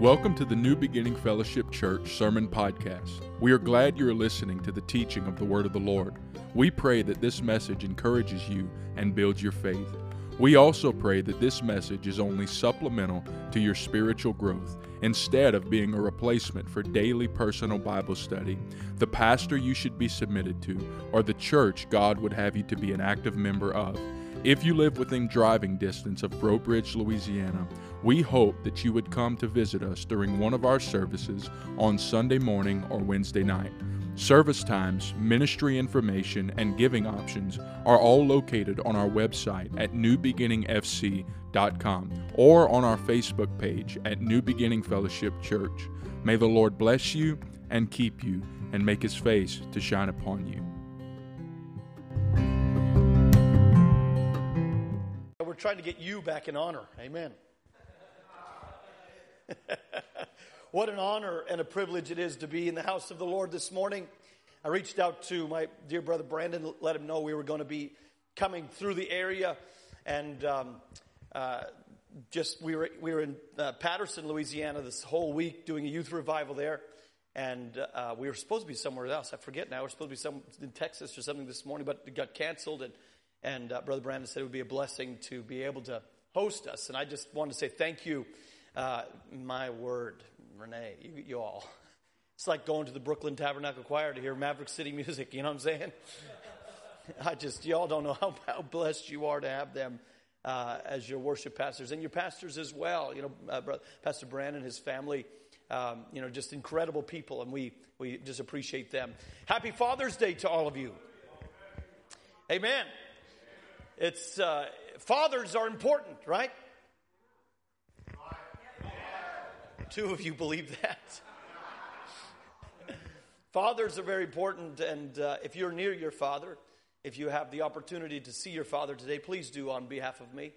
Welcome to the New Beginning Fellowship Church Sermon Podcast. We are glad you are listening to the teaching of the Word of the Lord. We pray that this message encourages you and builds your faith. We also pray that this message is only supplemental to your spiritual growth instead of being a replacement for daily personal Bible study, the pastor you should be submitted to, or the church God would have you to be an active member of. If you live within driving distance of Breaux Bridge, Louisiana, we hope that you would come to visit us during one of our services on Sunday morning or Wednesday night. Service times, ministry information, and giving options are all located on our website at newbeginningfc.com or on our Facebook page at New Beginning Fellowship Church. May the Lord bless you and keep you and make his face to shine upon you. We're trying to get you back in honor. Amen. what an honor and a privilege it is to be in the house of the Lord this morning. I reached out to my dear brother Brandon, let him know we were going to be coming through the area, and um, uh, just we were we were in uh, Patterson, Louisiana, this whole week doing a youth revival there, and uh, we were supposed to be somewhere else. I forget now. We are supposed to be some in Texas or something this morning, but it got canceled, and and uh, brother Brandon said it would be a blessing to be able to host us, and I just wanted to say thank you uh, my word, Renee, you, you all. It's like going to the Brooklyn Tabernacle Choir to hear Maverick City music. You know what I'm saying? I just, y'all don't know how, how blessed you are to have them uh, as your worship pastors and your pastors as well. You know, uh, Pastor Brandon, and his family, um, you know, just incredible people, and we, we just appreciate them. Happy Father's Day to all of you. Amen. It's, uh, fathers are important, right? Two of you believe that. Fathers are very important, and uh, if you're near your father, if you have the opportunity to see your father today, please do on behalf of me.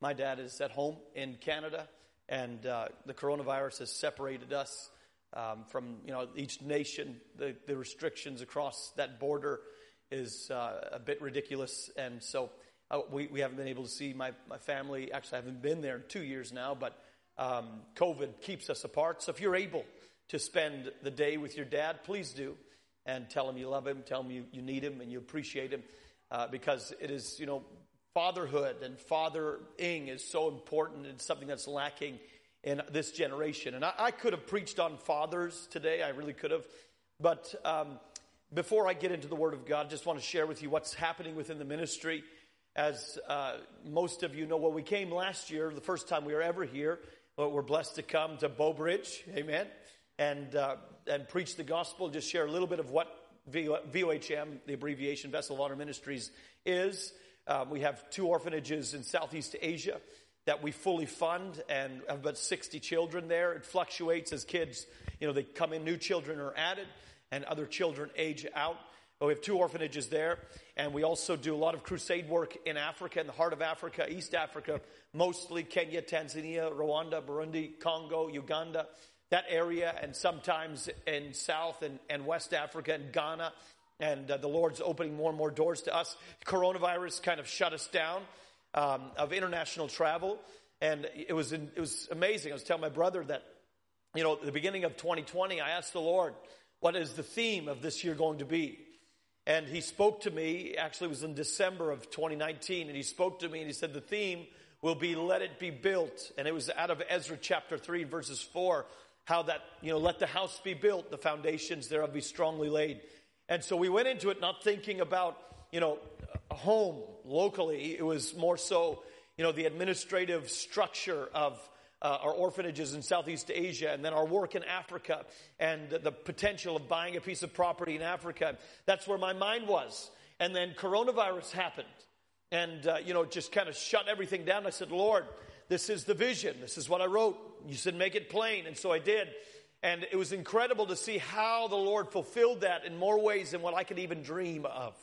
My dad is at home in Canada, and uh, the coronavirus has separated us um, from you know each nation. The, the restrictions across that border is uh, a bit ridiculous, and so uh, we, we haven't been able to see my, my family. Actually, I haven't been there in two years now, but um, COVID keeps us apart. So if you're able to spend the day with your dad, please do. And tell him you love him, tell him you, you need him and you appreciate him. Uh, because it is, you know, fatherhood and fathering is so important. It's something that's lacking in this generation. And I, I could have preached on fathers today, I really could have. But um, before I get into the Word of God, I just want to share with you what's happening within the ministry. As uh, most of you know, well, we came last year, the first time we were ever here. But we're blessed to come to Breaux Bridge, amen, and, uh, and preach the gospel, just share a little bit of what VOHM, the abbreviation Vessel of Honor Ministries, is. Um, we have two orphanages in Southeast Asia that we fully fund and have about 60 children there. It fluctuates as kids, you know, they come in, new children are added, and other children age out. But we have two orphanages there, and we also do a lot of crusade work in Africa, in the heart of Africa, East Africa, mostly Kenya, Tanzania, Rwanda, Burundi, Congo, Uganda, that area, and sometimes in South and, and West Africa and Ghana. And uh, the Lord's opening more and more doors to us. Coronavirus kind of shut us down um, of international travel. And it was, in, it was amazing. I was telling my brother that, you know, at the beginning of 2020, I asked the Lord, what is the theme of this year going to be? And he spoke to me, actually, it was in December of 2019, and he spoke to me and he said, The theme will be let it be built. And it was out of Ezra chapter 3, verses 4, how that, you know, let the house be built, the foundations thereof be strongly laid. And so we went into it not thinking about, you know, a home locally. It was more so, you know, the administrative structure of uh, our orphanages in Southeast Asia and then our work in Africa and the potential of buying a piece of property in Africa. That's where my mind was. And then coronavirus happened and, uh, you know, just kind of shut everything down. I said, Lord, this is the vision. This is what I wrote. You said, make it plain. And so I did. And it was incredible to see how the Lord fulfilled that in more ways than what I could even dream of.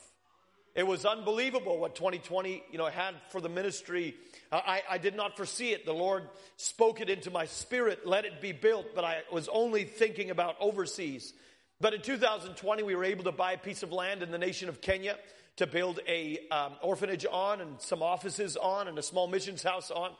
It was unbelievable what 2020, you know, had for the ministry. I, I did not foresee it. The Lord spoke it into my spirit, let it be built, but I was only thinking about overseas. But in 2020, we were able to buy a piece of land in the nation of Kenya to build a um, orphanage on and some offices on and a small missions house on.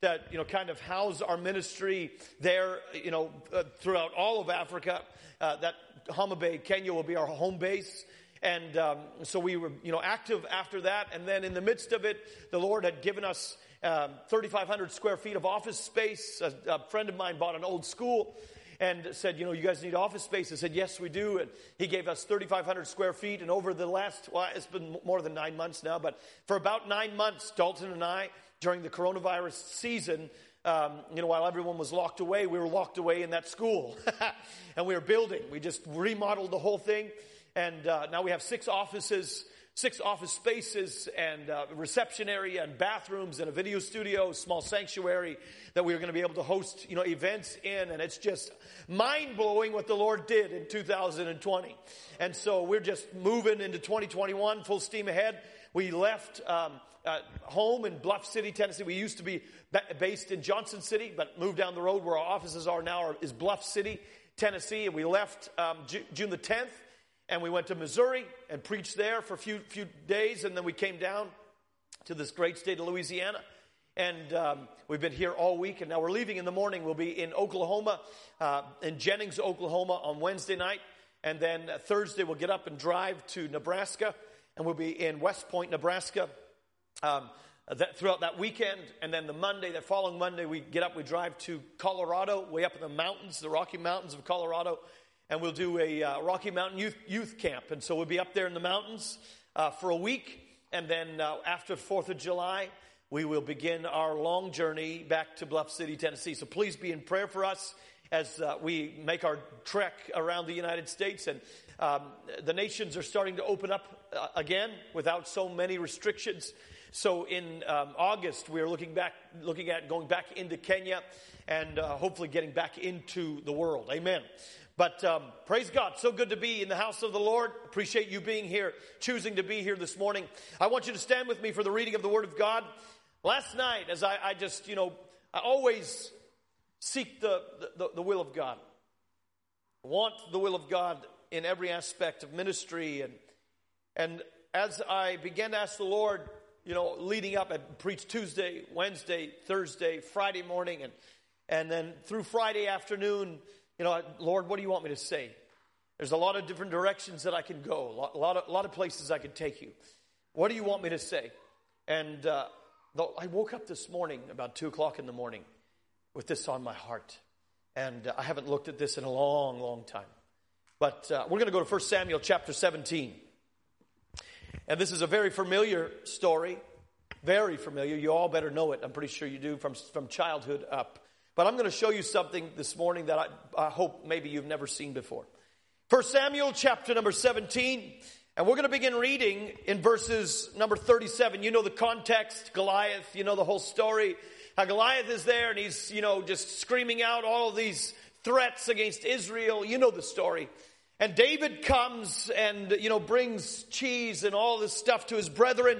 that, you know, kind of house our ministry there, you know, uh, throughout all of Africa. Uh, that Homa Bay, Kenya will be our home base. And um, so we were, you know, active after that. And then in the midst of it, the Lord had given us um, 3,500 square feet of office space. A, a friend of mine bought an old school and said, you know, you guys need office space. I said, yes, we do. And he gave us 3,500 square feet. And over the last, well, it's been more than nine months now, but for about nine months, Dalton and I, during the coronavirus season, um, you know, while everyone was locked away, we were locked away in that school. and we were building. We just remodeled the whole thing. And uh, now we have six offices six office spaces and uh, reception area and bathrooms and a video studio, small sanctuary that we are going to be able to host, you know, events in. And it's just mind blowing what the Lord did in 2020. And so we're just moving into 2021 full steam ahead. We left um, uh, home in Bluff City, Tennessee. We used to be based in Johnson City, but moved down the road where our offices are now is Bluff City, Tennessee. And we left um, June the 10th and we went to Missouri and preached there for a few, few days, and then we came down to this great state of Louisiana. And um, we've been here all week, and now we're leaving in the morning. We'll be in Oklahoma, uh, in Jennings, Oklahoma on Wednesday night. And then Thursday, we'll get up and drive to Nebraska, and we'll be in West Point, Nebraska. Um, that, throughout that weekend, and then the Monday, the following Monday, we get up, we drive to Colorado, way up in the mountains, the Rocky Mountains of Colorado, and we'll do a uh, Rocky Mountain youth, youth camp. And so we'll be up there in the mountains uh, for a week. And then uh, after 4th of July, we will begin our long journey back to Bluff City, Tennessee. So please be in prayer for us as uh, we make our trek around the United States. And um, the nations are starting to open up uh, again without so many restrictions. So in um, August, we're looking back, looking at going back into Kenya and uh, hopefully getting back into the world. Amen. But um, praise God, so good to be in the house of the Lord. Appreciate you being here, choosing to be here this morning. I want you to stand with me for the reading of the Word of God. Last night, as I, I just, you know, I always seek the, the, the will of God. I want the will of God in every aspect of ministry. And, and as I began to ask the Lord, you know, leading up, I preached Tuesday, Wednesday, Thursday, Friday morning, and, and then through Friday afternoon, you know, Lord, what do you want me to say? There's a lot of different directions that I can go, a lot, a lot, of, a lot of places I could take you. What do you want me to say? And uh, I woke up this morning about 2 o'clock in the morning with this on my heart. And uh, I haven't looked at this in a long, long time. But uh, we're going to go to 1 Samuel chapter 17. And this is a very familiar story, very familiar. You all better know it. I'm pretty sure you do from, from childhood up. But I'm going to show you something this morning that I, I hope maybe you've never seen before. First Samuel chapter number 17. And we're going to begin reading in verses number 37. You know the context, Goliath, you know the whole story. How Goliath is there and he's, you know, just screaming out all these threats against Israel. You know the story. And David comes and, you know, brings cheese and all this stuff to his brethren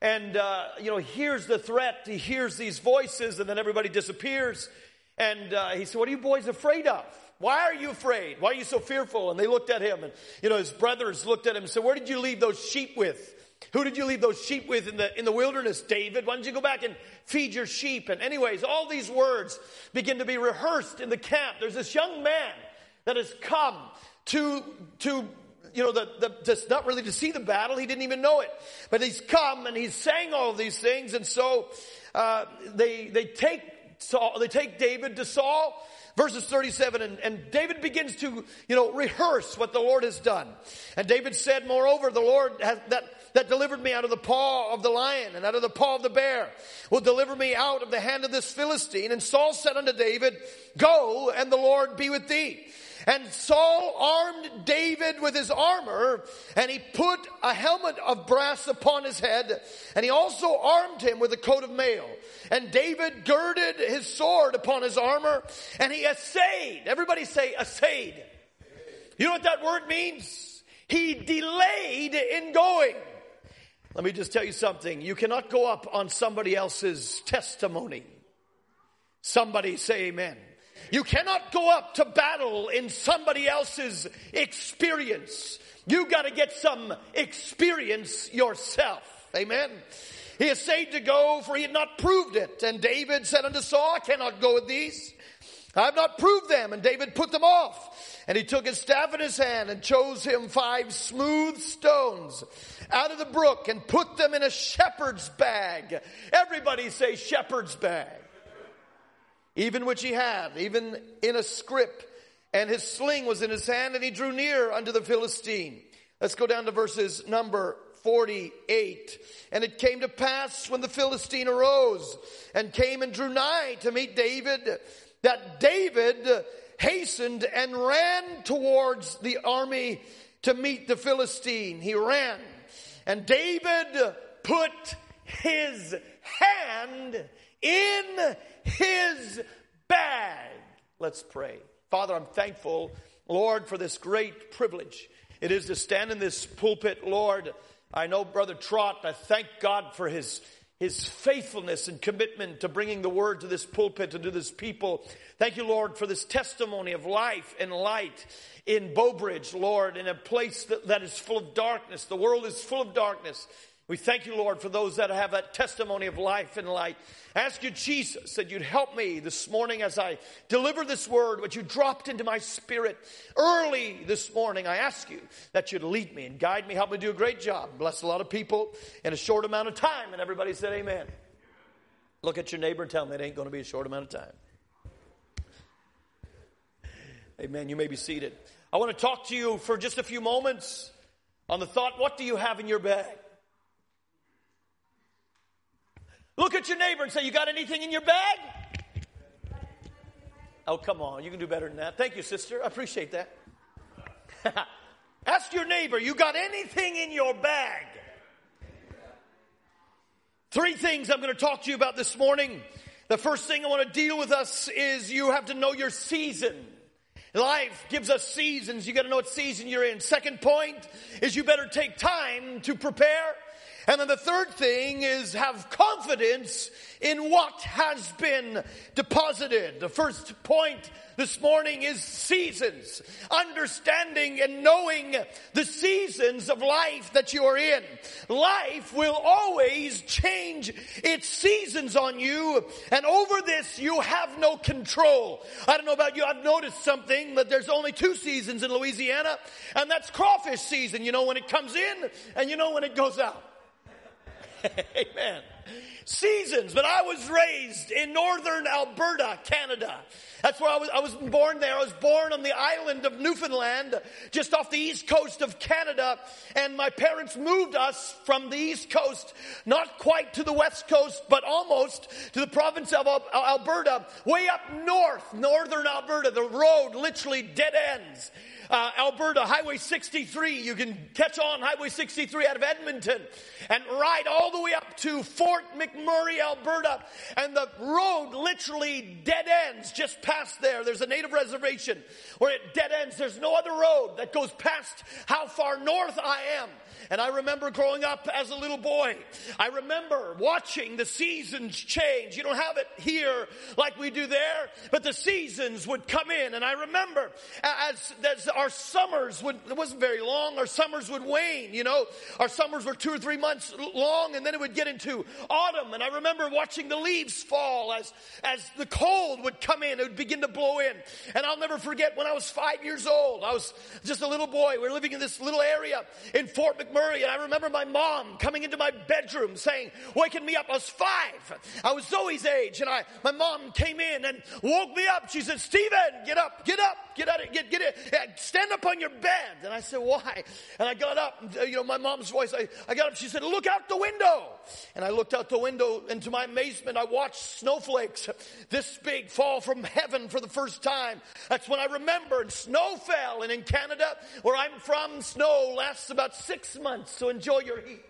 and, uh, you know, hears the threat. He hears these voices and then everybody disappears. And uh, he said, What are you boys afraid of? Why are you afraid? Why are you so fearful? And they looked at him, and you know his brothers looked at him and said, "Where did you leave those sheep with? Who did you leave those sheep with in the in the wilderness, David? Why don't you go back and feed your sheep?" And anyways, all these words begin to be rehearsed in the camp. There's this young man that has come to to you know, the, the, just not really to see the battle. He didn't even know it. But he's come and he's saying all these things. And so, uh, they, they take Saul, they take David to Saul, verses 37, and, and David begins to, you know, rehearse what the Lord has done. And David said, moreover, the Lord has, that, that delivered me out of the paw of the lion and out of the paw of the bear will deliver me out of the hand of this Philistine. And Saul said unto David, Go, and the Lord be with thee. And Saul armed David with his armor, and he put a helmet of brass upon his head, and he also armed him with a coat of mail. And David girded his sword upon his armor, and he essayed. Everybody say essayed. You know what that word means? He delayed in going. Let me just tell you something. You cannot go up on somebody else's testimony. Somebody say amen. You cannot go up to battle in somebody else's experience. You got to get some experience yourself. Amen. He essayed to go, for he had not proved it. And David said unto Saul, I cannot go with these. I have not proved them. And David put them off. And he took his staff in his hand and chose him five smooth stones out of the brook and put them in a shepherd's bag. Everybody say shepherd's bag. Even which he had, even in a scrip. And his sling was in his hand and he drew near unto the Philistine. Let's go down to verses number 48. And it came to pass when the Philistine arose and came and drew nigh to meet David, that David hastened and ran towards the army to meet the Philistine. He ran. And David put his hand in his bag. Let's pray. Father, I'm thankful, Lord, for this great privilege it is to stand in this pulpit, Lord. I know Brother Trot, I thank God for his, his faithfulness and commitment to bringing the word to this pulpit and to this people. Thank you, Lord, for this testimony of life and light in Breaux Bridge, Lord, in a place that, that is full of darkness. The world is full of darkness. We thank you, Lord, for those that have that testimony of life and light. Ask you, Jesus, that you'd help me this morning as I deliver this word, what you dropped into my spirit early this morning. I ask you that you'd lead me and guide me, help me do a great job. Bless a lot of people in a short amount of time. And everybody said, Amen. Look at your neighbor and tell them it ain't going to be a short amount of time. Amen. You may be seated. I want to talk to you for just a few moments on the thought what do you have in your bag? Look at your neighbor and say, You got anything in your bag? Oh, come on. You can do better than that. Thank you, sister. I appreciate that. Ask your neighbor, You got anything in your bag? Three things I'm going to talk to you about this morning. The first thing I want to deal with us is you have to know your season. Life gives us seasons. You got to know what season you're in. Second point is you better take time to prepare. And then the third thing is have confidence in what has been deposited. The first point this morning is seasons. Understanding and knowing the seasons of life that you are in. Life will always change its seasons on you. And over this, you have no control. I don't know about you. I've noticed something that there's only two seasons in Louisiana, and that's crawfish season. You know when it comes in and you know when it goes out. Amen. Seasons, but I was raised in northern Alberta, Canada. That's where I was, I was born there. I was born on the island of Newfoundland, just off the east coast of Canada. And my parents moved us from the east coast, not quite to the west coast, but almost to the province of Alberta, way up north, northern Alberta. The road literally dead ends uh, Alberta, Highway 63. You can catch on Highway 63 out of Edmonton and ride all the way up to Fort McMurray, Alberta. And the road literally dead ends just past there. There's a native reservation where it dead ends. There's no other road that goes past how far north I am. And I remember growing up as a little boy. I remember watching the seasons change. You don't have it here like we do there, but the seasons would come in. And I remember as, as our summers would, it wasn't very long, our summers would wane, you know. Our summers were two or three months long and then it would get into autumn. And I remember watching the leaves fall as, as the cold would come in, it would begin to blow in. And I'll never forget when I was five years old, I was just a little boy. We were living in this little area in Fort McMurray McMurray, and I remember my mom coming into my bedroom saying, waking me up. I was five. I was Zoe's age, and I, my mom came in and woke me up. She said, Stephen, get up, get up, get out, of, get, get it, stand up on your bed. And I said, why? And I got up, uh, you know, my mom's voice, I, I got up, she said, look out the window. And I looked out the window, and to my amazement, I watched snowflakes this big fall from heaven for the first time. That's when I remembered snow fell, and in Canada, where I'm from, snow lasts about six months, so enjoy your heat.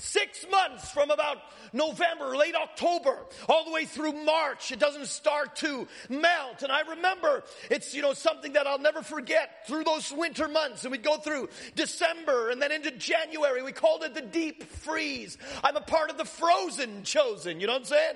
Six months from about November, late October, all the way through March. It doesn't start to melt. And I remember it's, you know, something that I'll never forget through those winter months. And we'd go through December and then into January. We called it the deep freeze. I'm a part of the frozen chosen. You know what I'm saying?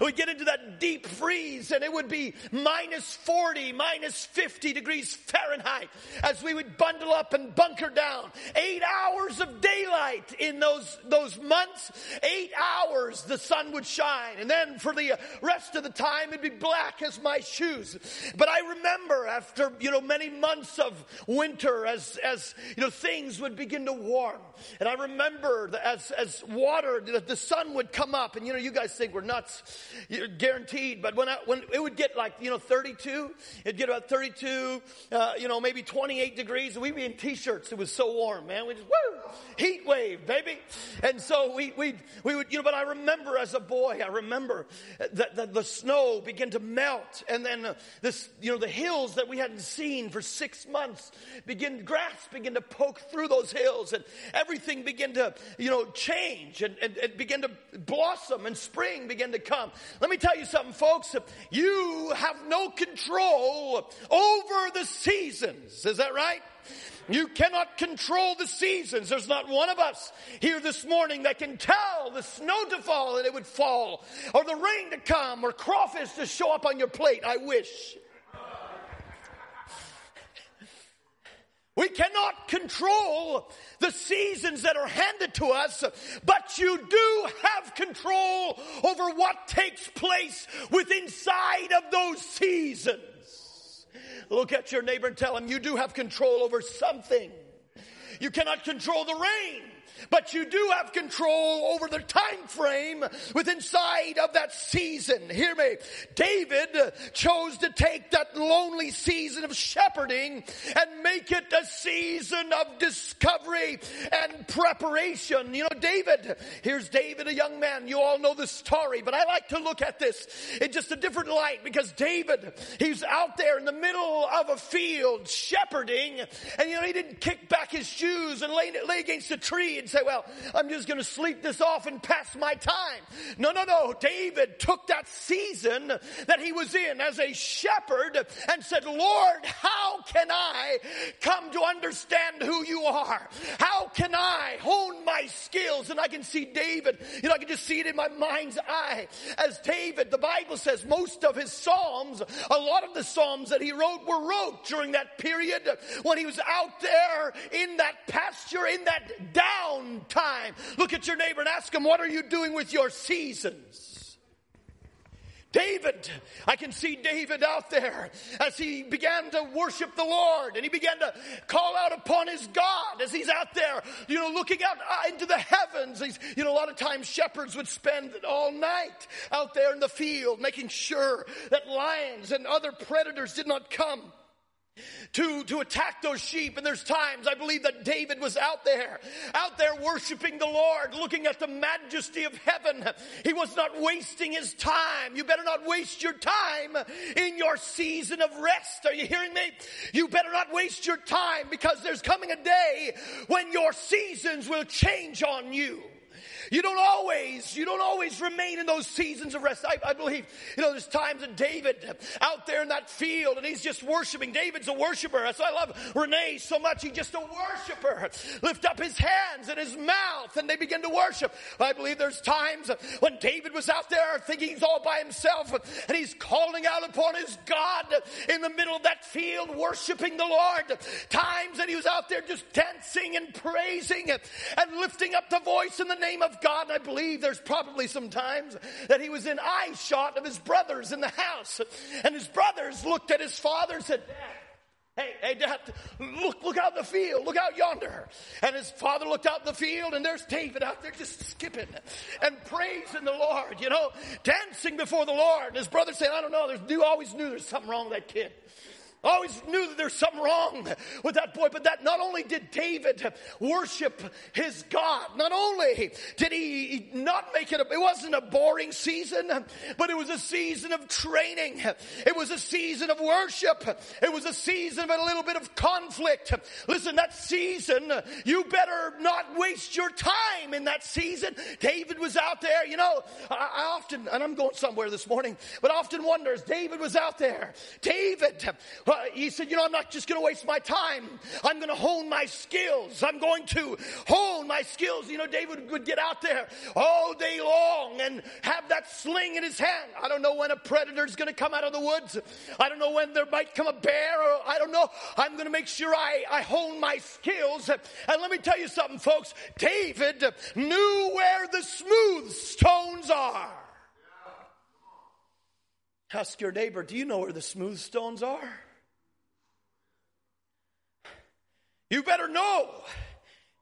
We get into that deep freeze and it would be minus 40, minus 50 degrees Fahrenheit as we would bundle up and bunker down. Eight hours of daylight in those, those those months, eight hours the sun would shine. And then for the rest of the time, it'd be black as my shoes. But I remember after, you know, many months of winter as, as, you know, things would begin to warm. And I remember as, as water, the, the sun would come up and, you know, you guys think we're nuts, You're guaranteed. But when I, when it would get like, you know, 32, it'd get about 32, uh, you know, maybe 28 degrees. And we'd be in t-shirts. It was so warm, man. We just, woo, heat wave, baby. And so we, we, we would, you know, but I remember as a boy, I remember that, the snow began to melt and then this, you know, the hills that we hadn't seen for six months begin, grass began to poke through those hills and everything began to, you know, change and, and, and begin to blossom and spring began to come. Let me tell you something, folks. You have no control over the seasons. Is that right? You cannot control the seasons. There's not one of us here this morning that can tell the snow to fall and it would fall, or the rain to come, or crawfish to show up on your plate. I wish. We cannot control the seasons that are handed to us, but you do have control over what takes place within inside of those seasons. Look at your neighbor and tell him you do have control over something. You cannot control the rain but you do have control over the time frame with inside of that season. Hear me. David chose to take that lonely season of shepherding and make it a season of discovery and preparation. You know, David, here's David, a young man. You all know the story, but I like to look at this in just a different light because David, he's out there in the middle of a field shepherding and you know, he didn't kick back his shoes and lay, lay against a tree and say, well, I'm just going to sleep this off and pass my time. No, no, no. David took that season that he was in as a shepherd and said, Lord, how can I come to understand who you are? How can I hone my skills? And I can see David, you know, I can just see it in my mind's eye as David, the Bible says most of his Psalms, a lot of the Psalms that he wrote were wrote during that period when he was out there in that pasture, in that down time. Look at your neighbor and ask him, What are you doing with your seasons? David, I can see David out there as he began to worship the Lord and he began to call out upon his God as he's out there, you know, looking out uh, into the heavens. He's, you know, a lot of times shepherds would spend all night out there in the field making sure that lions and other predators did not come to, to attack those sheep. And there's times I believe that David was out there, out there worshiping the Lord, looking at the majesty of heaven. He was not wasting his time. You better not waste your time in your season of rest. Are you hearing me? You better not waste your time because there's coming a day when your seasons will change on you. You don't always, you don't always remain in those seasons of rest. I, I, believe, you know, there's times that David out there in that field and he's just worshiping. David's a worshiper. That's why I love Renee so much. He's just a worshiper. Lift up his hands and his mouth and they begin to worship. I believe there's times when David was out there thinking he's all by himself and he's calling out upon his God in the middle of that field, worshiping the Lord. Times that he was out there just dancing and praising and lifting up the voice in the name of God. I believe there's probably some times that he was in eye shot of his brothers in the house. And his brothers looked at his father and said, Hey, hey, Dad, look, look out the field. Look out yonder. And his father looked out the field and there's David out there just skipping and praising the Lord, you know, dancing before the Lord. And his brother said, I don't know, there's, you always knew there's something wrong with that kid. I always knew that there's something wrong with that boy, but that not only did David worship his God, not only did he not make it, a, it wasn't a boring season, but it was a season of training. It was a season of worship. It was a season of a little bit of conflict. Listen, that season, you better not waste your time in that season. David was out there, you know, I, I often, and I'm going somewhere this morning, but I often wonder David was out there, David, he said, You know, I'm not just going to waste my time. I'm going to hone my skills. I'm going to hone my skills. You know, David would get out there all day long and have that sling in his hand. I don't know when a predator's going to come out of the woods. I don't know when there might come a bear or I don't know. I'm going to make sure I, I hone my skills. And let me tell you something, folks. David knew where the smooth stones are. Ask your neighbor, do you know where the smooth stones are? You better know.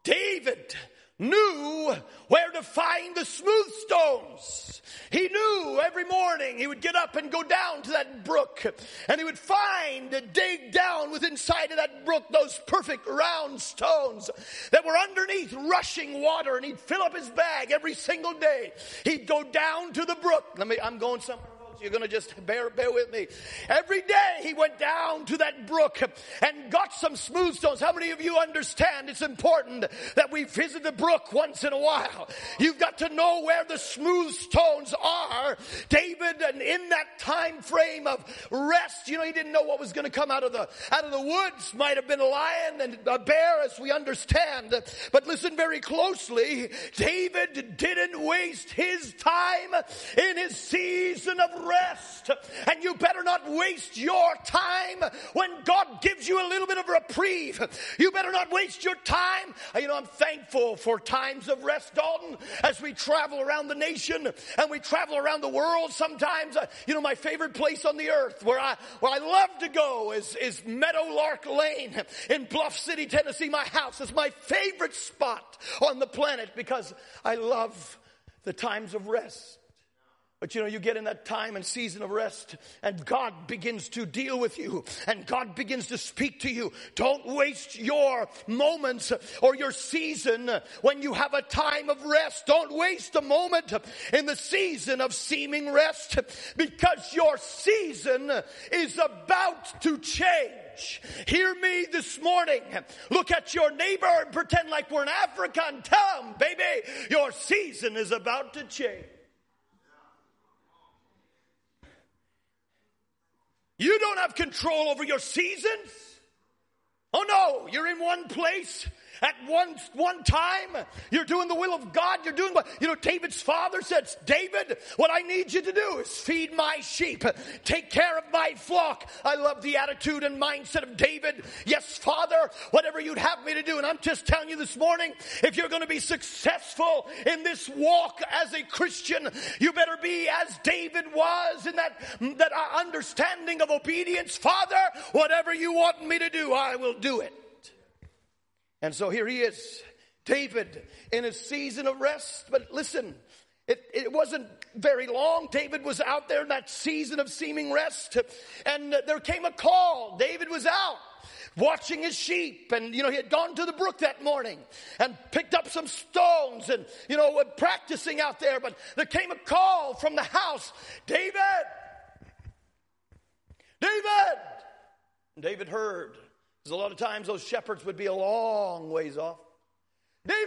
David knew where to find the smooth stones. He knew every morning he would get up and go down to that brook and he would find, and dig down within sight of that brook those perfect round stones that were underneath rushing water and he'd fill up his bag every single day. He'd go down to the brook. Let me, I'm going somewhere you're going to just bear, bear with me. Every day he went down to that brook and got some smooth stones. How many of you understand it's important that we visit the brook once in a while? You've got to know where the smooth stones are. David, and in that time frame of rest, you know, he didn't know what was going to come out of the, out of the woods. Might have been a lion and a bear as we understand. But listen very closely. David didn't waste his time in his season of rest. And you better not waste your time when God gives you a little bit of reprieve. You better not waste your time. You know, I'm thankful for times of rest, Dalton, as we travel around the nation and we travel around the world. Sometimes, uh, you know, my favorite place on the earth where I, where I love to go is, is Meadowlark Lane in Bluff City, Tennessee. My house is my favorite spot on the planet because I love the times of rest. But you know, you get in that time and season of rest and God begins to deal with you and God begins to speak to you. Don't waste your moments or your season when you have a time of rest. Don't waste a moment in the season of seeming rest because your season is about to change. Hear me this morning. Look at your neighbor and pretend like we're in Africa and tell them, baby, your season is about to change. You don't have control over your seasons. Oh no, you're in one place at one, one time. You're doing the will of God. You're doing what, you know, David's father says, David, what I need you to do is feed my sheep, take care of my flock. I love the attitude and mindset of David. Yes, father, whatever you'd have me to do. And I'm just telling you this morning, if you're going to be successful in this walk as a Christian, you better be as David was in that, that understanding of obedience. Father, whatever you want me to do, I will do it. And so here he is, David, in a season of rest. But listen, it, it wasn't very long. David was out there in that season of seeming rest. And there came a call. David was out watching his sheep and you know he had gone to the brook that morning and picked up some stones and you know practicing out there but there came a call from the house david david and david heard because a lot of times those shepherds would be a long ways off. David!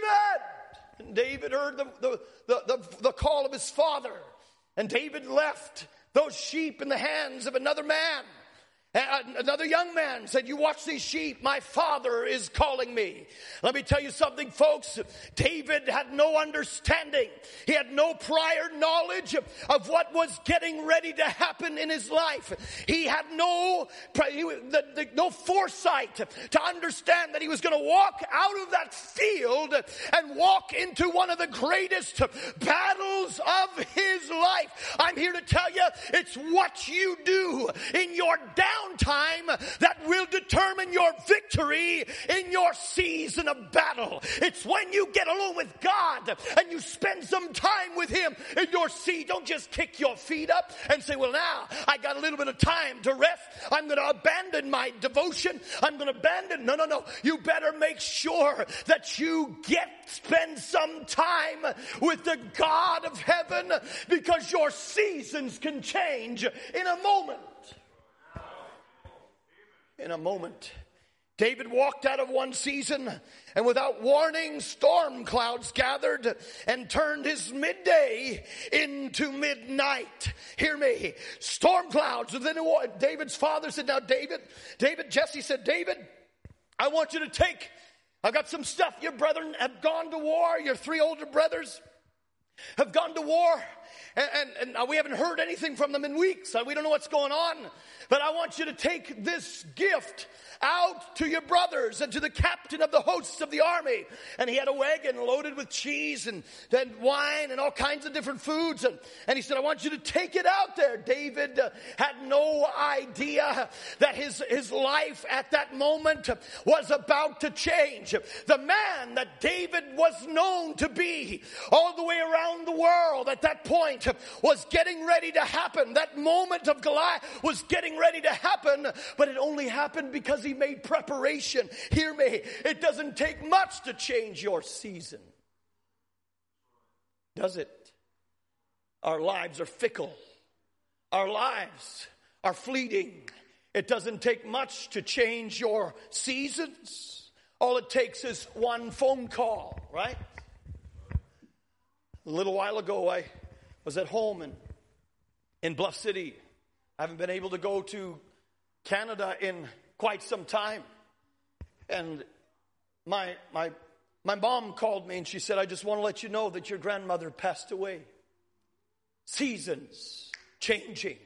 And David heard the, the, the, the, the call of his father. And David left those sheep in the hands of another man. Uh, another young man said, You watch these sheep. My father is calling me. Let me tell you something, folks. David had no understanding. He had no prior knowledge of what was getting ready to happen in his life. He had no, no foresight to understand that he was going to walk out of that field and walk into one of the greatest battles of his life. I'm here to tell you, it's what you do in your down downtime that will determine your victory in your season of battle. It's when you get alone with God and you spend some time with Him in your seat. Don't just kick your feet up and say, well, now I got a little bit of time to rest. I'm going to abandon my devotion. I'm going to abandon. No, no, no. You better make sure that you get, spend some time with the God of heaven because your seasons can change in a moment in a moment. David walked out of one season and without warning, storm clouds gathered and turned his midday into midnight. Hear me. Storm clouds. And then David's father said, now David, David, Jesse said, David, I want you to take, I've got some stuff. Your brethren have gone to war. Your three older brothers have gone to war. And, and, and we haven't heard anything from them in weeks. We don't know what's going on. But I want you to take this gift out to your brothers and to the captain of the hosts of the army. And he had a wagon loaded with cheese and, wine and all kinds of different foods. And, and he said, I want you to take it out there. David uh, had no idea that his, his life at that moment was about to change. The man that David was known to be all the way around the world at that point was getting ready to happen. That moment of Goliath was getting ready to happen, but it only happened because he made preparation. Hear me, it doesn't take much to change your season. Does it? Our lives are fickle. Our lives are fleeting. It doesn't take much to change your seasons. All it takes is one phone call, right? A little while ago, I was at home in, in Bluff City. I haven't been able to go to Canada in quite some time. And my, my, my mom called me and she said, I just want to let you know that your grandmother passed away. Seasons changing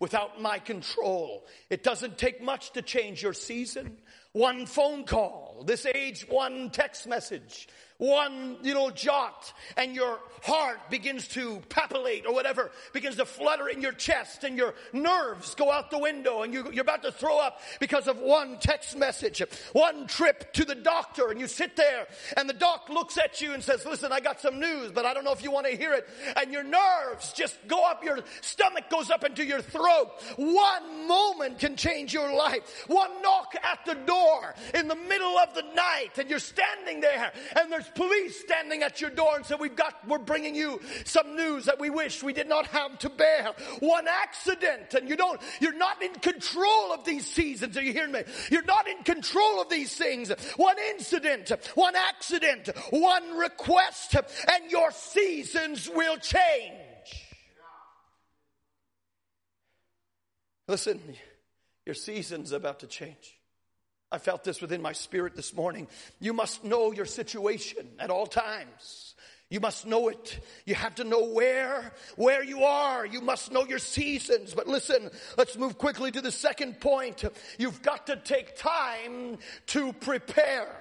without my control. It doesn't take much to change your season. One phone call, this age, one text message, one little jot and your heart begins to papillate or whatever, begins to flutter in your chest and your nerves go out the window and you, are about to throw up because of one text message, one trip to the doctor and you sit there and the doc looks at you and says, listen, I got some news, but I don't know if you want to hear it. And your nerves just go up, your stomach goes up into your throat. One moment can change your life. One knock at the door in the middle of the night and you're standing there and there's police standing at your door and said, we've got, we're bringing you some news that we wish we did not have to bear. One accident and you don't, you're not in control of these seasons. Are you hearing me? You're not in control of these things. One incident, one accident, one request and your seasons will change. Listen, your season's about to change. I felt this within my spirit this morning. You must know your situation at all times. You must know it. You have to know where, where you are. You must know your seasons. But listen, let's move quickly to the second point. You've got to take time to prepare.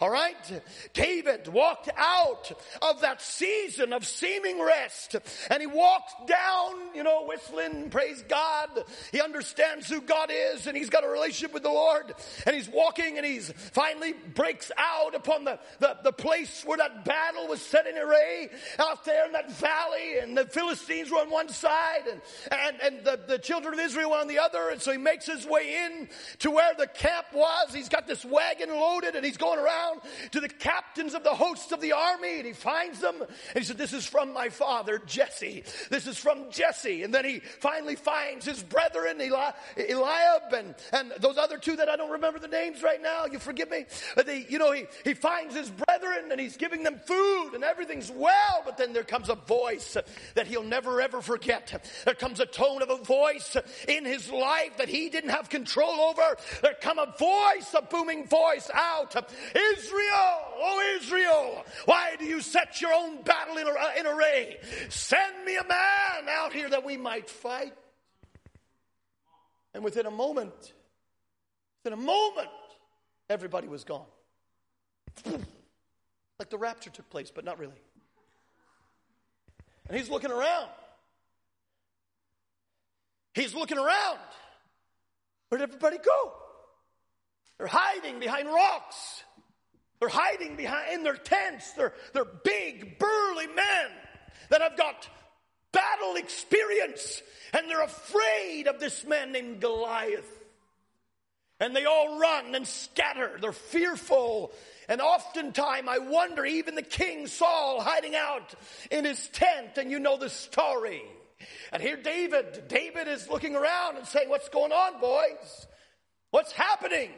All right? David walked out of that season of seeming rest and he walked down, you know, whistling, praise God. He understands who God is and he's got a relationship with the Lord and he's walking and he's finally breaks out upon the, the, the place where that battle was set in array out there in that valley and the Philistines were on one side and, and, and the, the children of Israel were on the other. And so he makes his way in to where the camp was. He's got this wagon loaded and he's going around to the captains of the hosts of the army and he finds them and he said, This is from my father, Jesse. This is from Jesse. And then he finally finds his brethren, Eli- Eliab and, and those other two that I don't remember the names right now. You forgive me. But they, you know, he, he finds his brethren and he's giving them food and everything's well. But then there comes a voice that he'll never ever forget. There comes a tone of a voice in his life that he didn't have control over. There come a voice, a booming voice out. Israel, oh Israel, why do you set your own battle in, in array? Send me a man out here that we might fight. And within a moment, within a moment, everybody was gone. Like the rapture took place, but not really. And he's looking around. He's looking around. Where'd everybody go? They're hiding behind rocks. They're hiding behind in their tents. They're, they're big, burly men that have got battle experience and they're afraid of this man named Goliath. And they all run and scatter. They're fearful. And oftentimes I wonder, even the king Saul hiding out in his tent, and you know the story. And here David, David is looking around and saying, What's going on, boys? What's happening?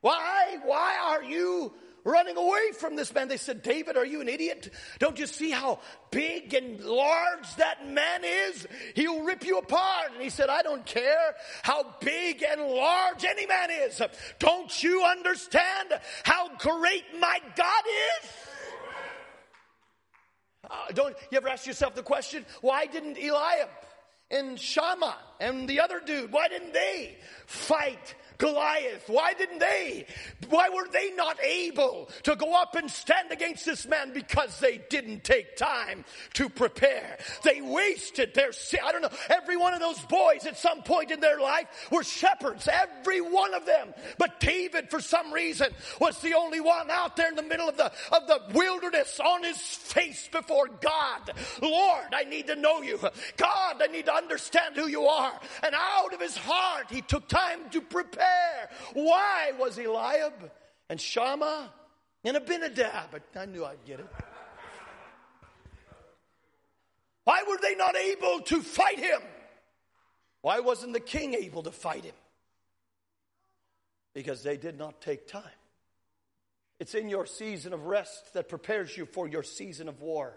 Why? Why are you running away from this man. They said, David, are you an idiot? Don't you see how big and large that man is? He'll rip you apart. And he said, I don't care how big and large any man is. Don't you understand how great my God is? Uh, don't you ever ask yourself the question, why didn't Eliab and Shammah and the other dude, why didn't they fight Goliath? Why didn't they? Why were they not able to go up and stand against this man? Because they didn't take time to prepare. They wasted their, I don't know, every one of those boys at some point in their life were shepherds, every one of them. But David, for some reason, was the only one out there in the middle of the, of the wilderness on his face before God. Lord, I need to know you. God, I need to understand who you are. And out of his heart, he took time to prepare there. Why was Eliab and Shammah and Abinadab? I knew I'd get it. Why were they not able to fight him? Why wasn't the king able to fight him? Because they did not take time. It's in your season of rest that prepares you for your season of war.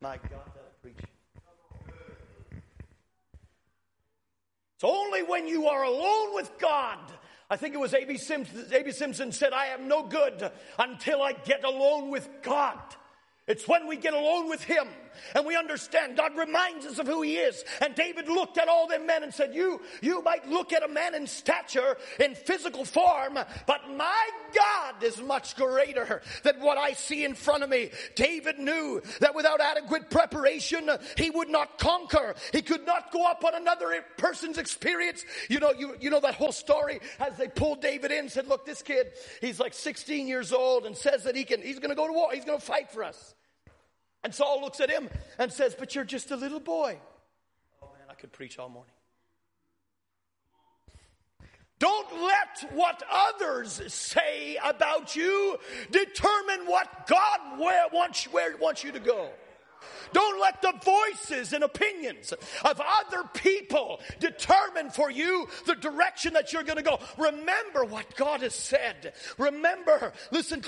My God, that I preach. It's only when you are alone with God. I think it was A.B. Simpson. Simpson said, I am no good until I get alone with God. It's when we get alone with Him and we understand God reminds us of who He is. And David looked at all them men and said, You, you might look at a man in stature, in physical form, but my God is much greater than what I see in front of me. David knew that without adequate preparation, he would not conquer. He could not go up on another person's experience. You know, you, you know that whole story as they pulled David in, said, Look, this kid, he's like 16 years old and says that he can, he's going to go to war, he's going to fight for us. And Saul looks at him and says, But you're just a little boy. Oh man, I could preach all morning. Don't let what others say about you determine what God wants, where wants you to go. Don't let the voices and opinions of other people determine for you the direction that you're going to go. Remember what God has said. Remember, listen,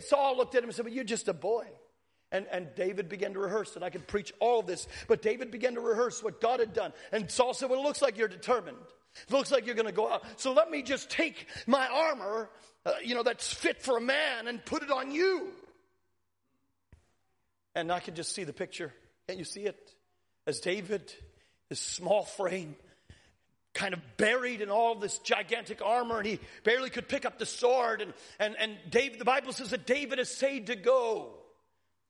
Saul looked at him and said, But you're just a boy. And, and David began to rehearse, and I could preach all this, but David began to rehearse what God had done. And Saul said, Well, it looks like you're determined. It looks like you're going to go out. So let me just take my armor, uh, you know, that's fit for a man and put it on you. And I can just see the picture. Can't you see it? As David, his small frame, kind of buried in all this gigantic armor, and he barely could pick up the sword. And, and, and David, the Bible says that David essayed to go.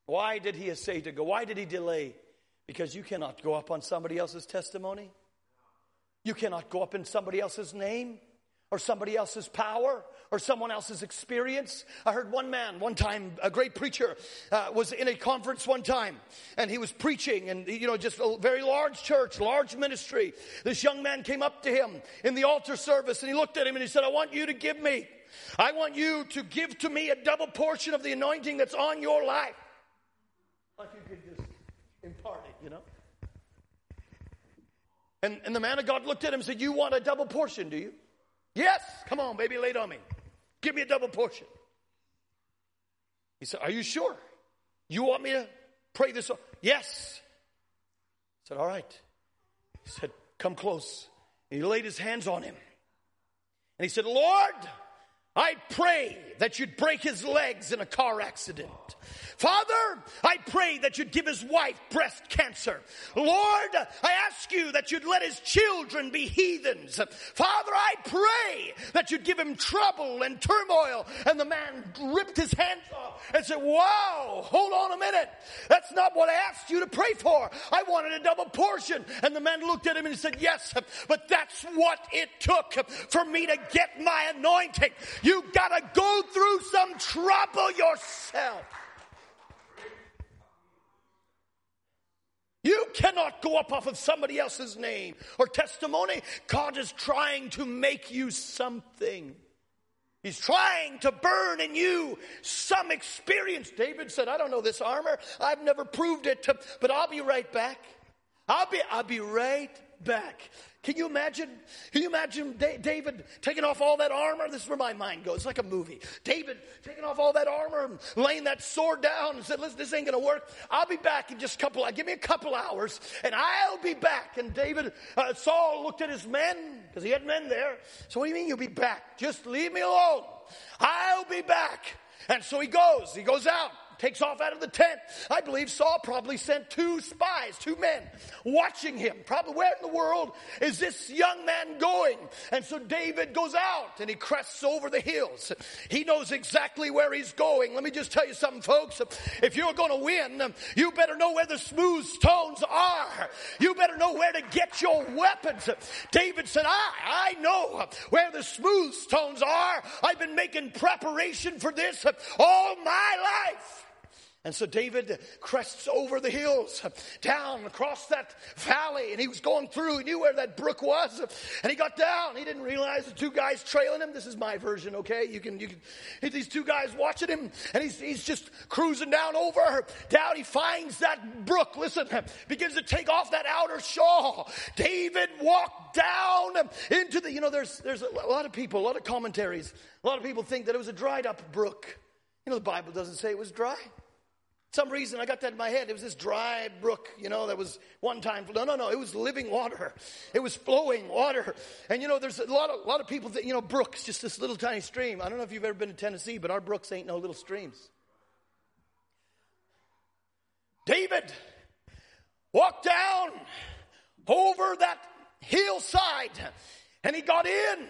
Why did he say to go? Why did he delay? Because you cannot go up on somebody else's testimony. You cannot go up in somebody else's name or somebody else's power or someone else's experience. I heard one man one time, a great preacher, uh, was in a conference one time and he was preaching and, you know, just a very large church, large ministry. This young man came up to him in the altar service and he looked at him and he said, I want you to give me, I want you to give to me a double portion of the anointing that's on your life. Like you could just impart it, you know? And, and the man of God looked at him and said, You want a double portion, do you? Yes. Come on, baby, lay it on me. Give me a double portion. He said, Are you sure? You want me to pray this? Yes. I said, All right. He said, Come close. And he laid his hands on him. And he said, Lord, I pray that you'd break his legs in a car accident. Father, I pray that you'd give his wife breast cancer. Lord, I ask you that you'd let his children be heathens. Father, I pray that you'd give him trouble and turmoil. And the man ripped his hands off and said, Wow, hold on a minute. That's not what I asked you to pray for. I wanted a double portion. And the man looked at him and he said, Yes, but that's what it took for me to get my anointing. You gotta go through some trouble yourself. You cannot go up off of somebody else's name or testimony. God is trying to make you something. He's trying to burn in you some experience. David said, I don't know this armor. I've never proved it, to, but I'll be right back. I'll be, I'll be right back. Can you imagine? Can you imagine David taking off all that armor? This is where my mind goes. It's like a movie. David taking off all that armor and laying that sword down and said, listen, this ain't going to work. I'll be back in just a couple, give me a couple hours and I'll be back. And David, uh, Saul looked at his men because he had men there. So what do you mean you'll be back? Just leave me alone. I'll be back. And so he goes. He goes out takes off out of the tent. I believe Saul probably sent two spies, two men, watching him. Probably, where in the world is this young man going? And so David goes out and he crests over the hills. He knows exactly where he's going. Let me just tell you something, folks. If you're going to win, you better know where the smooth stones are. You better know where to get your weapons. David said, I, I know where the smooth stones are. I've been making preparation for this all my life. And so David crests over the hills, down across that valley, and he was going through. He knew where that brook was, and he got down. He didn't realize the two guys trailing him. This is my version, okay? You can, you can. These two guys watching him, and he's he's just cruising down over down. He finds that brook. Listen, begins to take off that outer shawl. David walked down into the. You know, there's there's a lot of people, a lot of commentaries. A lot of people think that it was a dried up brook. You know, the Bible doesn't say it was dry some reason I got that in my head. It was this dry brook, you know, that was one time. No, no, no. It was living water. It was flowing water. And you know, there's a lot of, lot of people that, you know, brooks, just this little tiny stream. I don't know if you've ever been to Tennessee, but our brooks ain't no little streams. David walked down over that hillside and he got in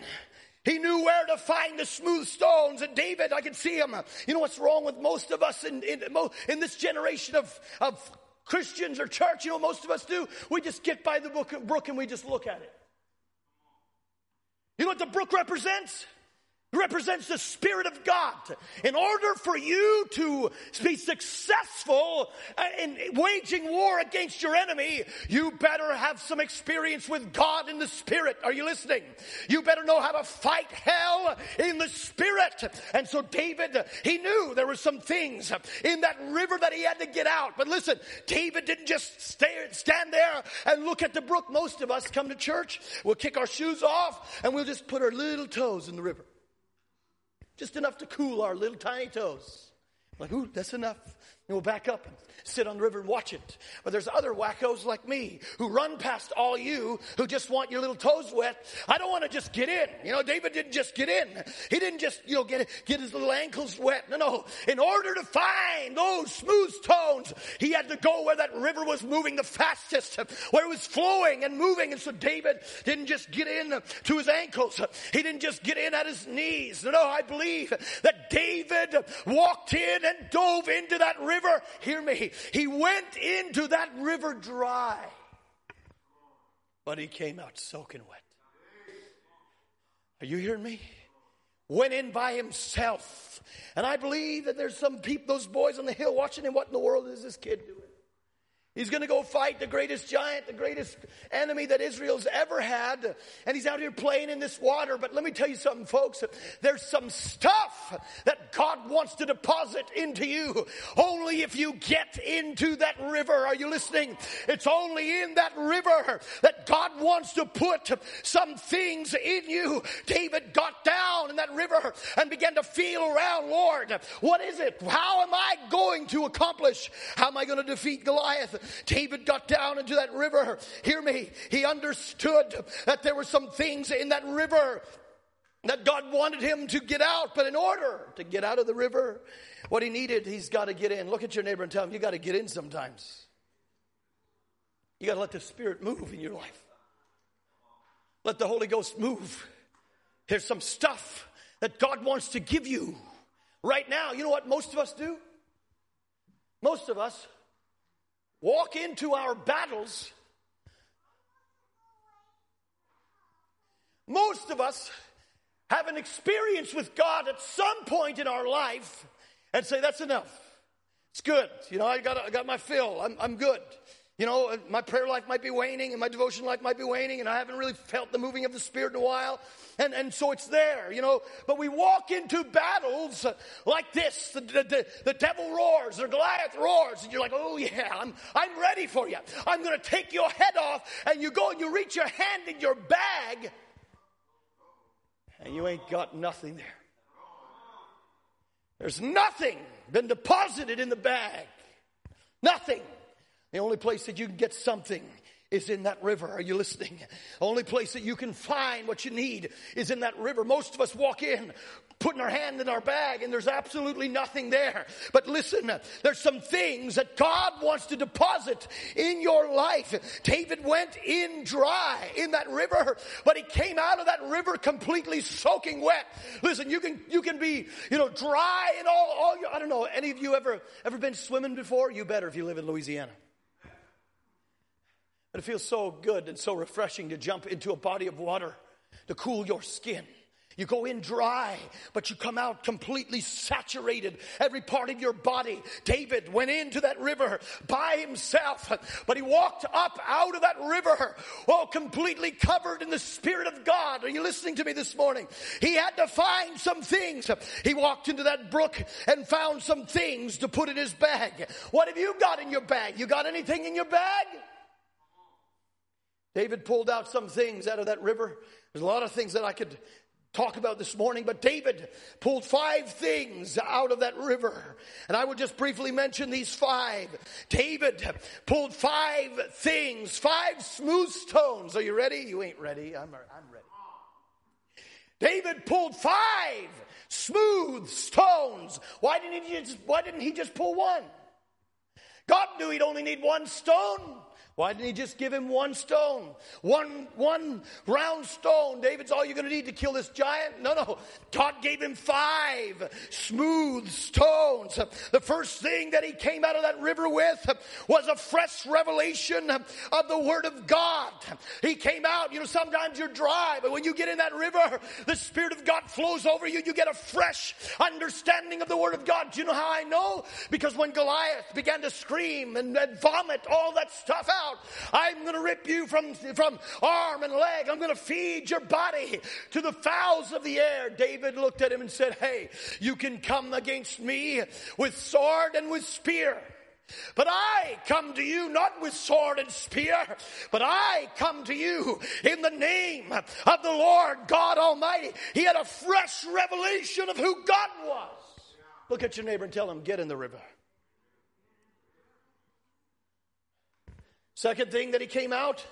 he knew where to find the smooth stones. And David, I could see him. You know what's wrong with most of us in, in, in this generation of, of Christians or church? You know most of us do? We just get by the book, brook and we just look at it. You know what the brook represents? Represents the Spirit of God. In order for you to be successful uh, in waging war against your enemy, you better have some experience with God in the Spirit. Are you listening? You better know how to fight hell in the Spirit. And so David, he knew there were some things in that river that he had to get out. But listen, David didn't just stay, stand there and look at the brook. Most of us come to church, we'll kick our shoes off, and we'll just put our little toes in the river. Just enough to cool our little tiny toes. Like, ooh, that's enough. And we'll back up and sit on the river and watch it. But there's other wackos like me who run past all you who just want your little toes wet. I don't want to just get in. You know, David didn't just get in. He didn't just, you know, get, get his little ankles wet. No, no. In order to find those smooth stones, he had to go where that river was moving the fastest, where it was flowing and moving. And so David didn't just get in to his ankles. He didn't just get in at his knees. No, no, I believe that David walked in and dove into that river. Hear me. He went into that river dry, but he came out soaking wet. Are you hearing me? Went in by himself. And I believe that there's some people, those boys on the hill watching him. What in the world is this kid doing? He's going to go fight the greatest giant, the greatest enemy that Israel's ever had. And he's out here playing in this water. But let me tell you something, folks. There's some stuff that God wants to deposit into you. Only if you get into that river. Are you listening? It's only in that river that God wants to put some things in you. David got down in that river and began to feel around, Lord, what is it? How am I going to accomplish? How am I going to defeat Goliath? David got down into that river. Hear me. He understood that there were some things in that river that God wanted him to get out. But in order to get out of the river, what he needed, he's got to get in. Look at your neighbor and tell him, you got to get in sometimes. You got to let the Spirit move in your life. Let the Holy Ghost move. There's some stuff that God wants to give you right now. You know what most of us do? Most of us walk into our battles, most of us have an experience with God at some point in our life and say, That's enough. It's good. You know, I got, I got my fill. I'm, I'm good. You know, uh, my prayer life might be waning and my devotion life might be waning and I haven't really felt the moving of the Spirit in a while. And, and so it's there, you know. But we walk into battles like this. The, the, the, devil roars, the Goliath roars, and you're like, oh yeah, I'm, I'm ready for you. I'm going to take your head off. And you go and you reach your hand in your bag and you ain't got nothing there. There's nothing been deposited in the bag. Nothing. The only place that you can get something is in that river. Are you listening? The only place that you can find what you need is in that river. Most of us walk in putting our hand in our bag and there's absolutely nothing there. But listen, there's some things that God wants to deposit in your life. David went in dry in that river, but he came out of that river completely soaking wet. Listen, you can, you can be, you know, dry and all, all your, I don't know, any of you ever, ever been swimming before? You better if you live in Louisiana. It feels so good and so refreshing to jump into a body of water to cool your skin. You go in dry, but you come out completely saturated, every part of your body. David went into that river by himself, but he walked up out of that river, oh, completely covered in the Spirit of God. Are you listening to me this morning? He had to find some things. He walked into that brook and found some things to put in his bag. What have you got in your bag? You got anything in your bag? David pulled out some things out of that river. There's a lot of things that I could talk about this morning, but David pulled five things out of that river. And I will just briefly mention these five. David pulled five things, five smooth stones. Are you ready? You ain't ready. I'm, I'm ready. David pulled five smooth stones. Why didn't he just, why didn't he just pull one? God knew he'd only need one stone. Why didn't he just give him one stone? One, one round stone. David's all you're going to need to kill this giant? No, no. God gave him five smooth stones. The first thing that he came out of that river with was a fresh revelation of the Word of God. He came out, you know, sometimes you're dry, but when you get in that river, the Spirit of God flows over you. You get a fresh understanding of the Word of God. Do you know how I know? Because when Goliath began to scream and, and vomit all that stuff out, out. I'm going to rip you from, from arm and leg. I'm going to feed your body to the fowls of the air. David looked at him and said, Hey, you can come against me with sword and with spear. But I come to you not with sword and spear, but I come to you in the name of the Lord God Almighty. He had a fresh revelation of who God was. Look at your neighbor and tell him, get in the river. Second thing that he came out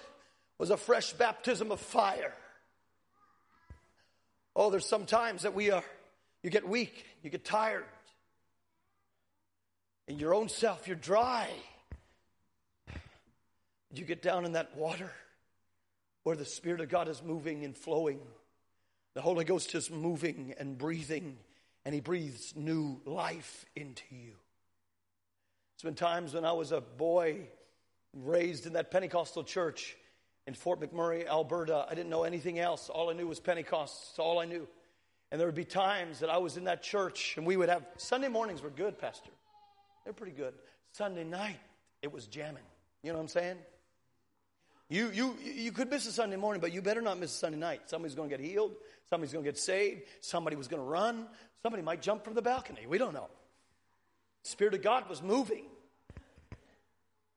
was a fresh baptism of fire. Oh, there's some times that we are, you get weak, you get tired. In your own self, you're dry. You get down in that water where the Spirit of God is moving and flowing. The Holy Ghost is moving and breathing, and He breathes new life into you. It's been times when I was a boy raised in that Pentecostal church in Fort McMurray, Alberta. I didn't know anything else. All I knew was Pentecost. All I knew. And there would be times that I was in that church and we would have Sunday mornings were good, Pastor. They're pretty good. Sunday night, it was jamming. You know what I'm saying? You, you, you could miss a Sunday morning, but you better not miss a Sunday night. Somebody's going to get healed. Somebody's going to get saved. Somebody was going to run. Somebody might jump from the balcony. We don't know. The Spirit of God was moving.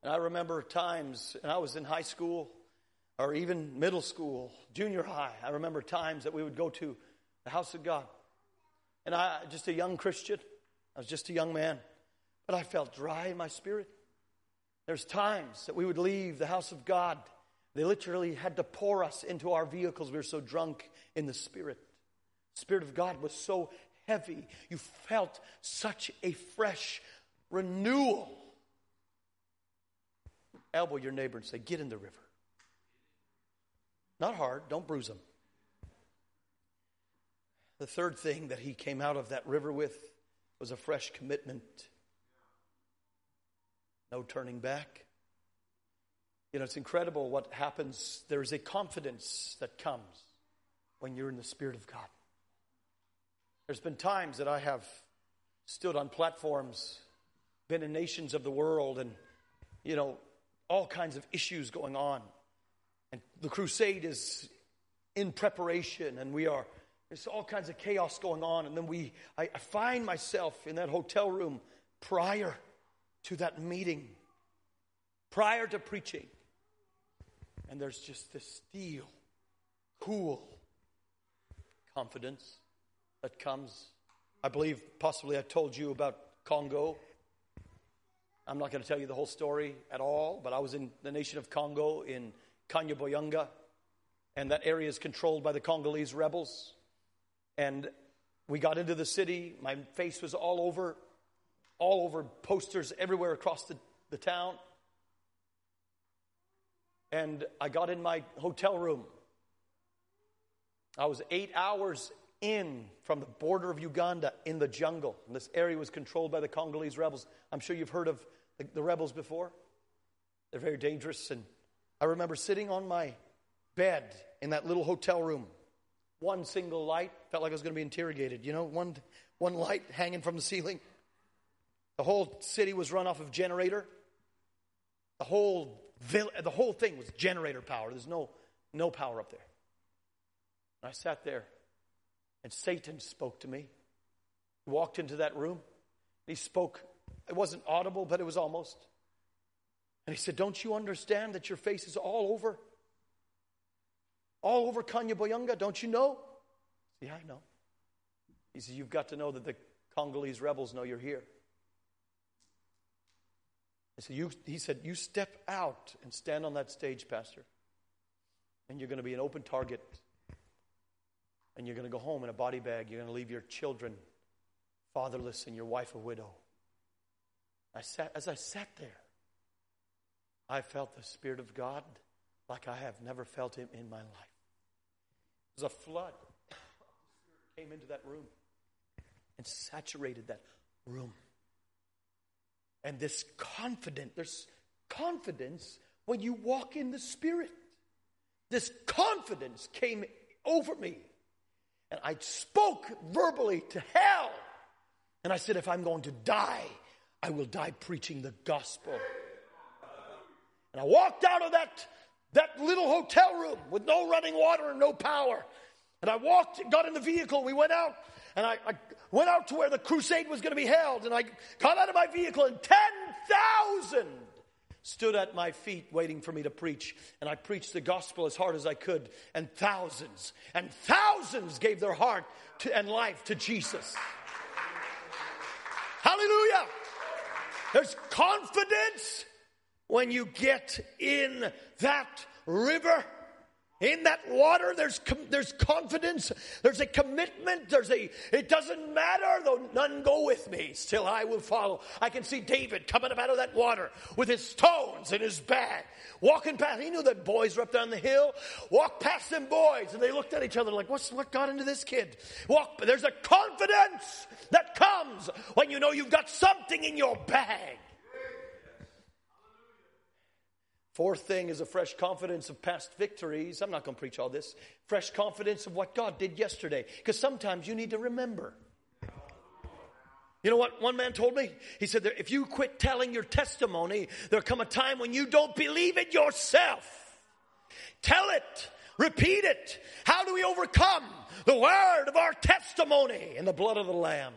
And I remember times, and I was in high school or even middle school, junior high. I remember times that we would go to the house of God. And I, just a young Christian, I was just a young man, but I felt dry in my spirit. There's times that we would leave the house of God. They literally had to pour us into our vehicles. We were so drunk in the spirit. The spirit of God was so heavy. You felt such a fresh renewal elbow your neighbor and say, Get in the river. Not hard, don't bruise them. The third thing that he came out of that river with was a fresh commitment. No turning back. You know, it's incredible what happens. There is a confidence that comes when you're in the Spirit of God. There's been times that I have stood on platforms, been in nations of the world, and, you know, all kinds of issues going on. And the crusade is in preparation, and we are, there's all kinds of chaos going on. And then we, I, I find myself in that hotel room prior to that meeting, prior to preaching. And there's just this steel, cool confidence that comes. I believe possibly I told you about Congo. I'm not going to tell you the whole story at all, but I was in the nation of Congo in Kanyabayonga, and that area is controlled by the Congolese rebels. And we got into the city. My face was all over, all over posters everywhere across the, the town. And I got in my hotel room. I was eight hours in from the border of Uganda in the jungle. And this area was controlled by the Congolese rebels. I'm sure you've heard of the, the rebels before. They're very dangerous. And I remember sitting on my bed in that little hotel room. One single light, felt like I was going to be interrogated, you know, one, one light hanging from the ceiling. The whole city was run off of generator. The whole, the whole thing was generator power. There's no, no power up there. I sat there, and Satan spoke to me. He walked into that room. He spoke. It wasn't audible, but it was almost. And he said, Don't you understand that your face is all over? All over Kanyabayonga, don't you know? Yeah, I know. He said, You've got to know that the Congolese rebels know you're here. He said, you, he said, You step out and stand on that stage, Pastor, and you're going to be an open target. And you're going to go home in a body bag. You're going to leave your children fatherless and your wife a widow. I sat, as I sat there, I felt the Spirit of God like I have never felt Him in my life. It was a flood. came into that room and saturated that room. And this confident, there's confidence when you walk in the Spirit. This confidence came over me. And I spoke verbally to hell. And I said, if I'm going to die, I will die preaching the gospel. And I walked out of that, that little hotel room with no running water and no power. And I walked, got in the vehicle, we went out, and I, I went out to where the crusade was going to be held. And I got out of my vehicle, and 10,000 stood at my feet waiting for me to preach. And I preached the gospel as hard as I could. And thousands and thousands gave their heart to, and life to Jesus. Hallelujah. There's confidence when you get in that river. In that water, there's, there's confidence, there's a commitment, there's a, it doesn't matter, though none go with me, still I will follow. I can see David coming up out of that water with his stones in his bag, walking past. He knew that boys were up down the hill, walked past them boys, and they looked at each other like, what's, what got into this kid? Walk, there's a confidence that comes when you know you've got something in your bag. Fourth thing is a fresh confidence of past victories. I'm not going to preach all this. Fresh confidence of what God did yesterday. Because sometimes you need to remember. You know what one man told me? He said, if you quit telling your testimony, there'll come a time when you don't believe it yourself. Tell it. Repeat it. How do we overcome? The word of our testimony and the blood of the Lamb.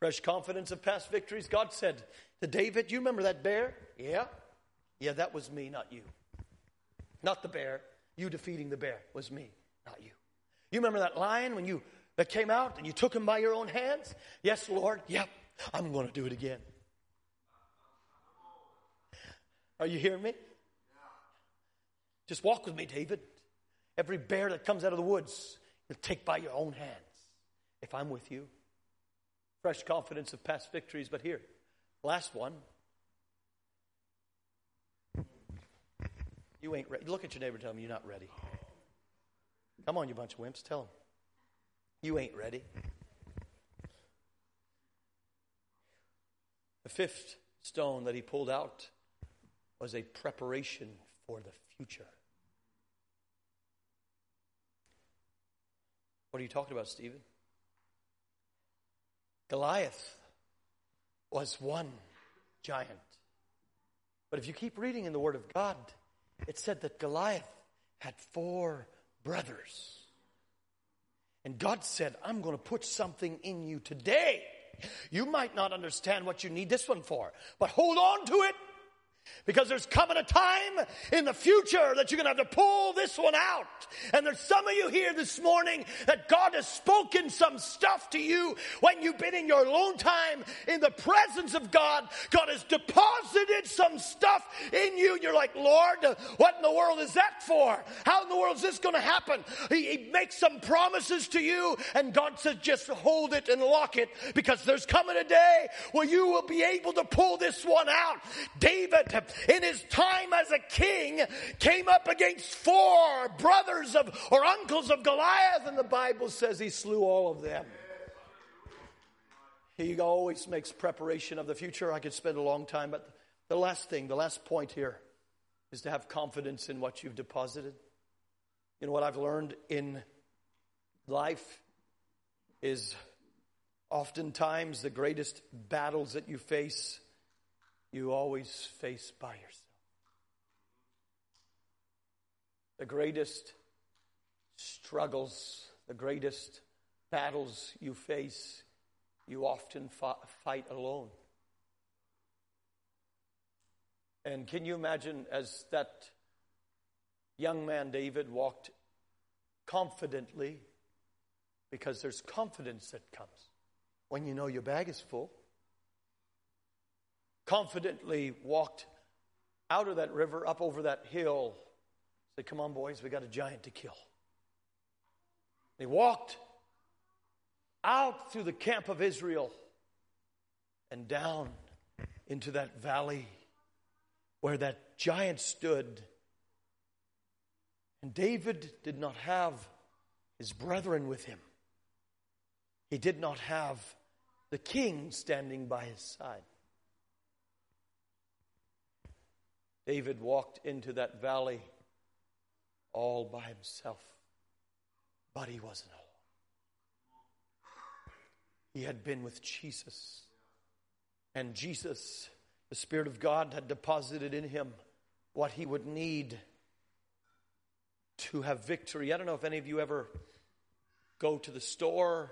Fresh confidence of past victories. God said to David, You remember that bear? Yeah. Yeah, that was me, not you. Not the bear. You defeating the bear was me, not you. You remember that lion when you that came out and you took him by your own hands? Yes, Lord. Yep. I'm going to do it again. Are you hearing me? Just walk with me, David. Every bear that comes out of the woods, you'll take by your own hands if I'm with you. Fresh confidence of past victories, but here, last one You ain't ready. Look at your neighbor tell him you're not ready. Come on, you bunch of wimps. Tell him. You ain't ready. The fifth stone that he pulled out was a preparation for the future. What are you talking about, Stephen? Goliath was one giant But if you keep reading in the Word of God, it said that Goliath had four brothers. And God said, I'm going to put something in you today. You might not understand what you need this one for, but hold on to it because there's coming a time in the future that you're going to have to pull this one out. And there's some of you here this morning that God has spoken some stuff to you when you've been in your alone time in the presence of God. God has deposited some stuff in you. You're like, Lord, what in the world is that for? How in the world is this going to happen? He, he makes some promises to you and God says, just hold it and lock it because there's coming a day where you will be able to pull this one out. David in his time as a king came up against four brothers of or uncles of Goliath, and the Bible says he slew all of them. He always makes preparation of the future. I could spend a long time, but the last thing, the last point here is to have confidence in what you've deposited. You know what I've learned in life is oftentimes the greatest battles that you face you always face by yourself. The greatest struggles, the greatest battles you face, you often fight alone. And can you imagine as that young man David walked confidently, because there's confidence that comes when you know your bag is full confidently walked out of that river, up over that hill, said, Come on, boys, we got a giant to kill. They walked out through the camp of Israel and down into that valley where that giant stood. And David did not have his brethren with him, he did not have the king standing by his side. David walked into that valley all by himself, but he wasn't alone. He had been with Jesus, and Jesus, the Spirit of God, had deposited in him what he would need to have victory. I don't know if any of you ever go to the store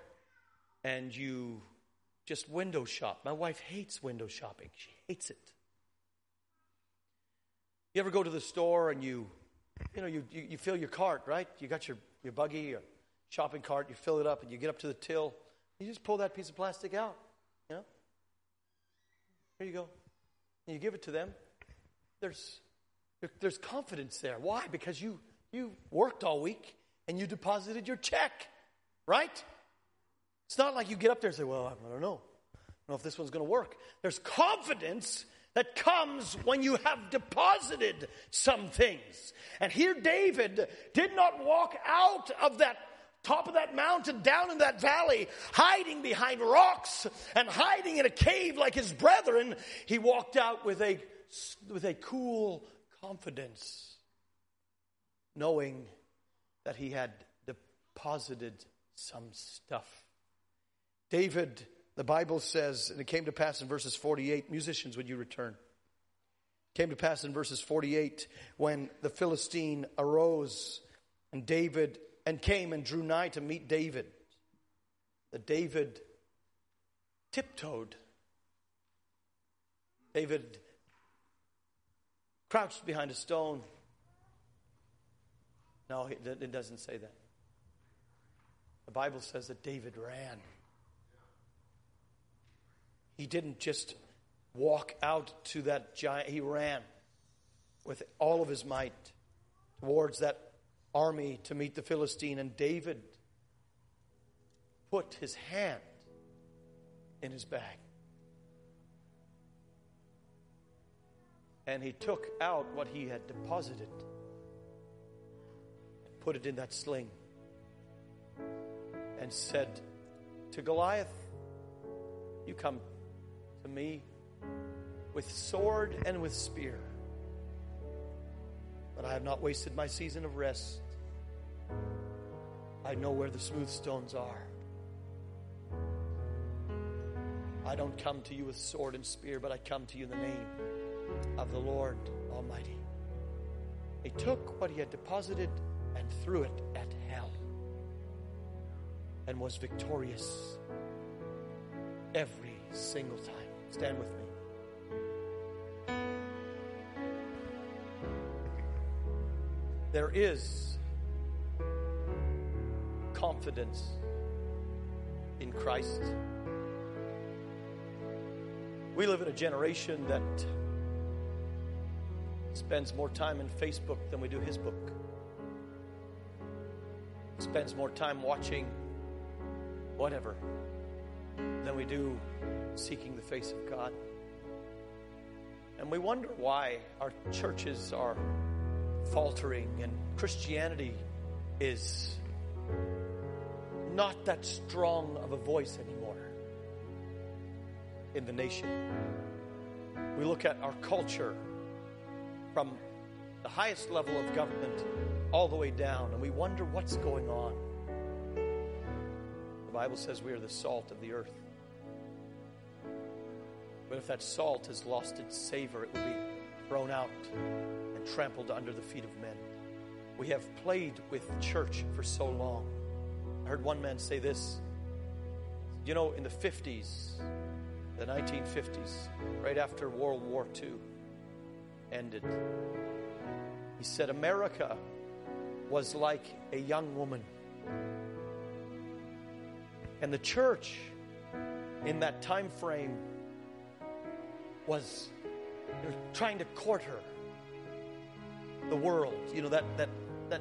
and you just window shop. My wife hates window shopping, she hates it. You ever go to the store and you, you know, you, you, you fill your cart, right? You got your, your buggy, your shopping cart, you fill it up and you get up to the till. You just pull that piece of plastic out, you know? Here you go. And you give it to them. There's, there, there's confidence there. Why? Because you, you worked all week and you deposited your check, right? It's not like you get up there and say, well, I don't know. I don't know if this one's going to work. There's confidence that comes when you have deposited some things. And here David did not walk out of that top of that mountain down in that valley, hiding behind rocks and hiding in a cave like his brethren. He walked out with a, with a cool confidence, knowing that he had deposited some stuff. David the Bible says, and it came to pass in verses 48, musicians, would you return? Came to pass in verses 48 when the Philistine arose and David and came and drew nigh to meet David. That David tiptoed. David crouched behind a stone. No, it doesn't say that. The Bible says that David ran. He didn't just walk out to that giant, he ran with all of his might towards that army to meet the Philistine. And David put his hand in his bag. And he took out what he had deposited and put it in that sling and said to Goliath, You come to me with sword and with spear. But I have not wasted my season of rest. I know where the smooth stones are. I don't come to you with sword and spear, but I come to you in the name of the Lord Almighty. He took what he had deposited and threw it at hell and was victorious every single time. Stand with me. There is confidence in Christ. We live in a generation that spends more time in Facebook than we do his book. Spends more time watching whatever than we do seeking the face of God. And we wonder why our churches are faltering and Christianity is not that strong of a voice anymore in the nation. We look at our culture from the highest level of government all the way down, and we wonder what's going on. The Bible says we are the salt of the earth. But if that salt has lost its savor, it will be thrown out and trampled under the feet of men. We have played with church for so long. I heard one man say this. You know, in the 50s, the 1950s, right after World War II ended, he said, America was like a young woman. And the church in that time frame was you know, trying to court her. The world, you know, that, that, that,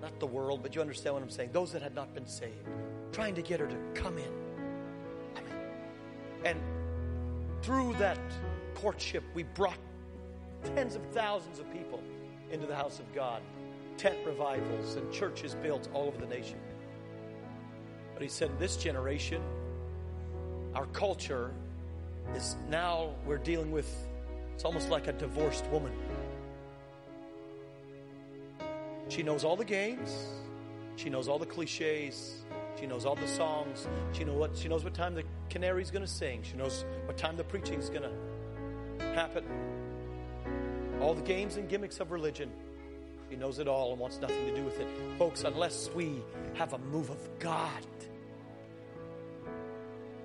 not the world, but you understand what I'm saying. Those that had not been saved, trying to get her to come in. Come in. And through that courtship, we brought tens of thousands of people into the house of God, tent revivals and churches built all over the nation. But he said, this generation, our culture is now we're dealing with, it's almost like a divorced woman. She knows all the games, she knows all the cliches, she knows all the songs, she knows what she knows what time the canary's gonna sing, she knows what time the preaching's gonna happen. All the games and gimmicks of religion. She knows it all and wants nothing to do with it. Folks, unless we have a move of God,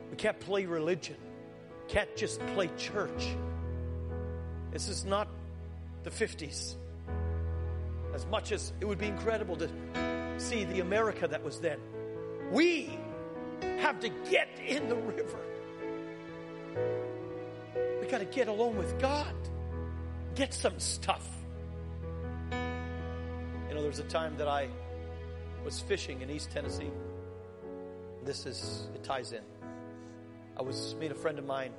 we can't play religion can't just play church. This is not the 50s. As much as it would be incredible to see the America that was then, we have to get in the river. We got to get alone with God, get some stuff. You know, there was a time that I was fishing in East Tennessee. This is, it ties in. I was meeting a friend of mine.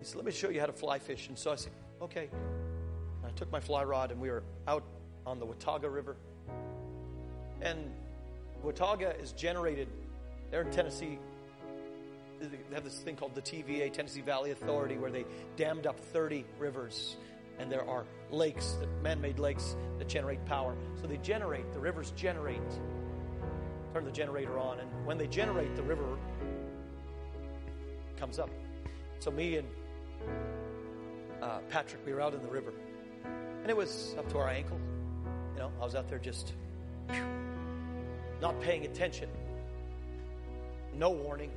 He said, Let me show you how to fly fish. And so I said, Okay. And I took my fly rod and we were out on the Watauga River. And Watauga is generated there in Tennessee. They have this thing called the TVA, Tennessee Valley Authority, where they dammed up 30 rivers. And there are lakes, man made lakes that generate power. So they generate, the rivers generate. Turn the generator on. And when they generate, the river comes up. So me and uh, Patrick, we were out in the river, and it was up to our ankle. You know, I was out there just not paying attention. No warning.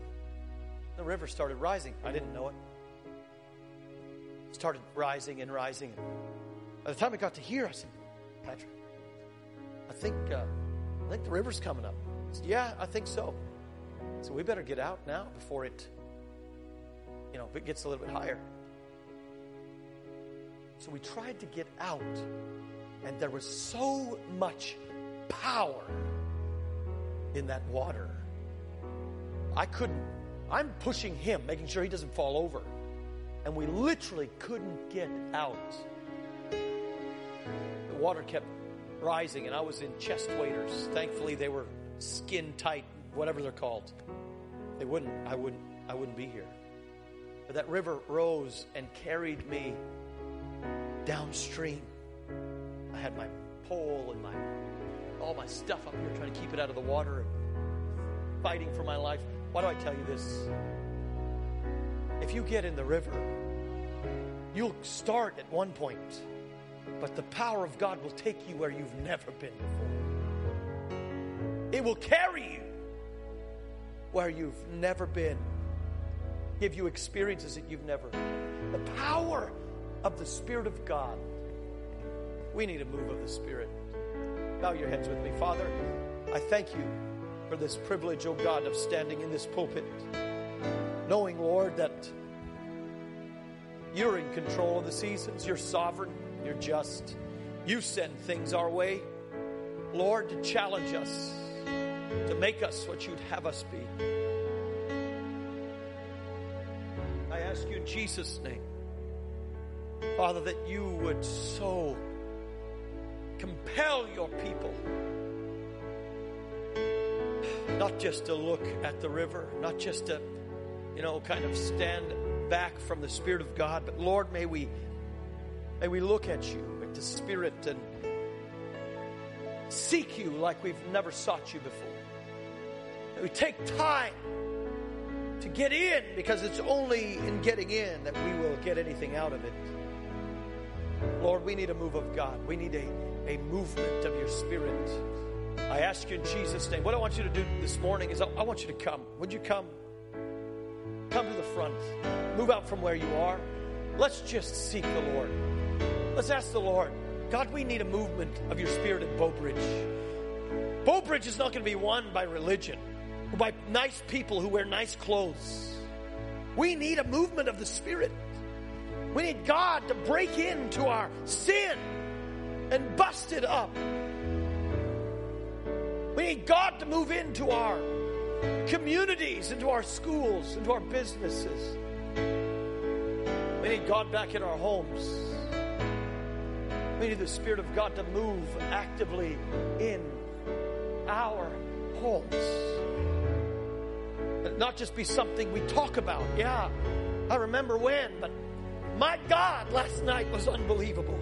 The river started rising. I didn't know it. it started rising and rising. By the time I got to here, I said, Patrick, I think uh, I think the river's coming up. Said, yeah, I think so. So we better get out now before it you know, if it gets a little bit higher. So we tried to get out, and there was so much power in that water. I couldn't, I'm pushing him, making sure he doesn't fall over. And we literally couldn't get out. The water kept rising, and I was in chest waders. Thankfully, they were skin tight, whatever they're called. They wouldn't, I wouldn't, I wouldn't be here. But that river rose and carried me downstream. I had my pole and my all my stuff up here trying to keep it out of the water and fighting for my life. Why do I tell you this? If you get in the river, You'll start at one point, but the power of God will take you where you've never been before. It will carry you where you've never been, give you experiences that you've never. The power of the Spirit of God. We need a move of the Spirit. Bow your heads with me. Father, I thank you for this privilege, oh God, of standing in this pulpit, knowing, Lord, that you're in control of the seasons, you're sovereign, you're just. You send things our way, Lord, to challenge us, to make us what you'd have us be. Jesus' name, Father, that you would so compel your people not just to look at the river, not just to, you know, kind of stand back from the Spirit of God, but Lord, may we may we look at you, at the Spirit, and seek you like we've never sought you before. May we take time to get in because it's only in getting in that we will get anything out of it. Lord, we need a move of God. We need a, a movement of your Spirit. I ask you in Jesus' name. What I want you to do this morning is I, I want you to come. Would you come? Come to the front. Move out from where you are. Let's just seek the Lord. Let's ask the Lord, God, we need a movement of your spirit at Breaux Bridge. Bowbridge is not going to be won by religion by nice people who wear nice clothes. We need a movement of the Spirit. We need God to break into our sin and bust it up. We need God to move into our communities, into our schools, into our businesses. We need God back in our homes. We need the Spirit of God to move actively in our homes. Not just be something we talk about. Yeah, I remember when, but my God, last night was unbelievable.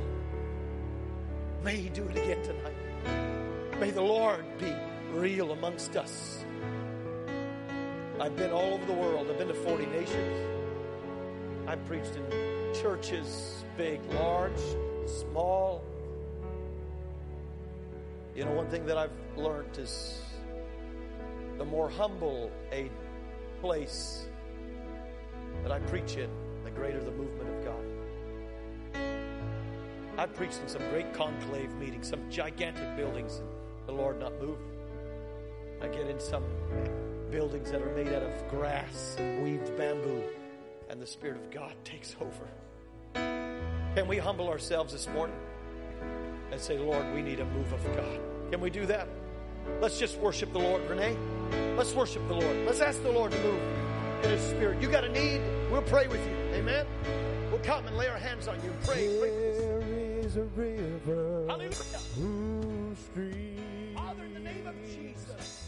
May He do it again tonight. May the Lord be real amongst us. I've been all over the world. I've been to 40 nations. I've preached in churches, big, large, small. You know, one thing that I've learned is the more humble a place that I preach in, the greater the movement of God. I've preached in some great conclave meetings, some gigantic buildings, and the Lord not move. I get in some buildings that are made out of grass and weaved bamboo, and the Spirit of God takes over. Can we humble ourselves this morning and say, Lord, we need a move of God? Can we do that? Let's just worship the Lord, Renee. Let's worship the Lord. Let's ask the Lord to move in His Spirit. You got a need? We'll pray with you. Amen. We'll come and lay our hands on you and pray. There is a river Hallelujah. whose stream Father, in the name of Jesus.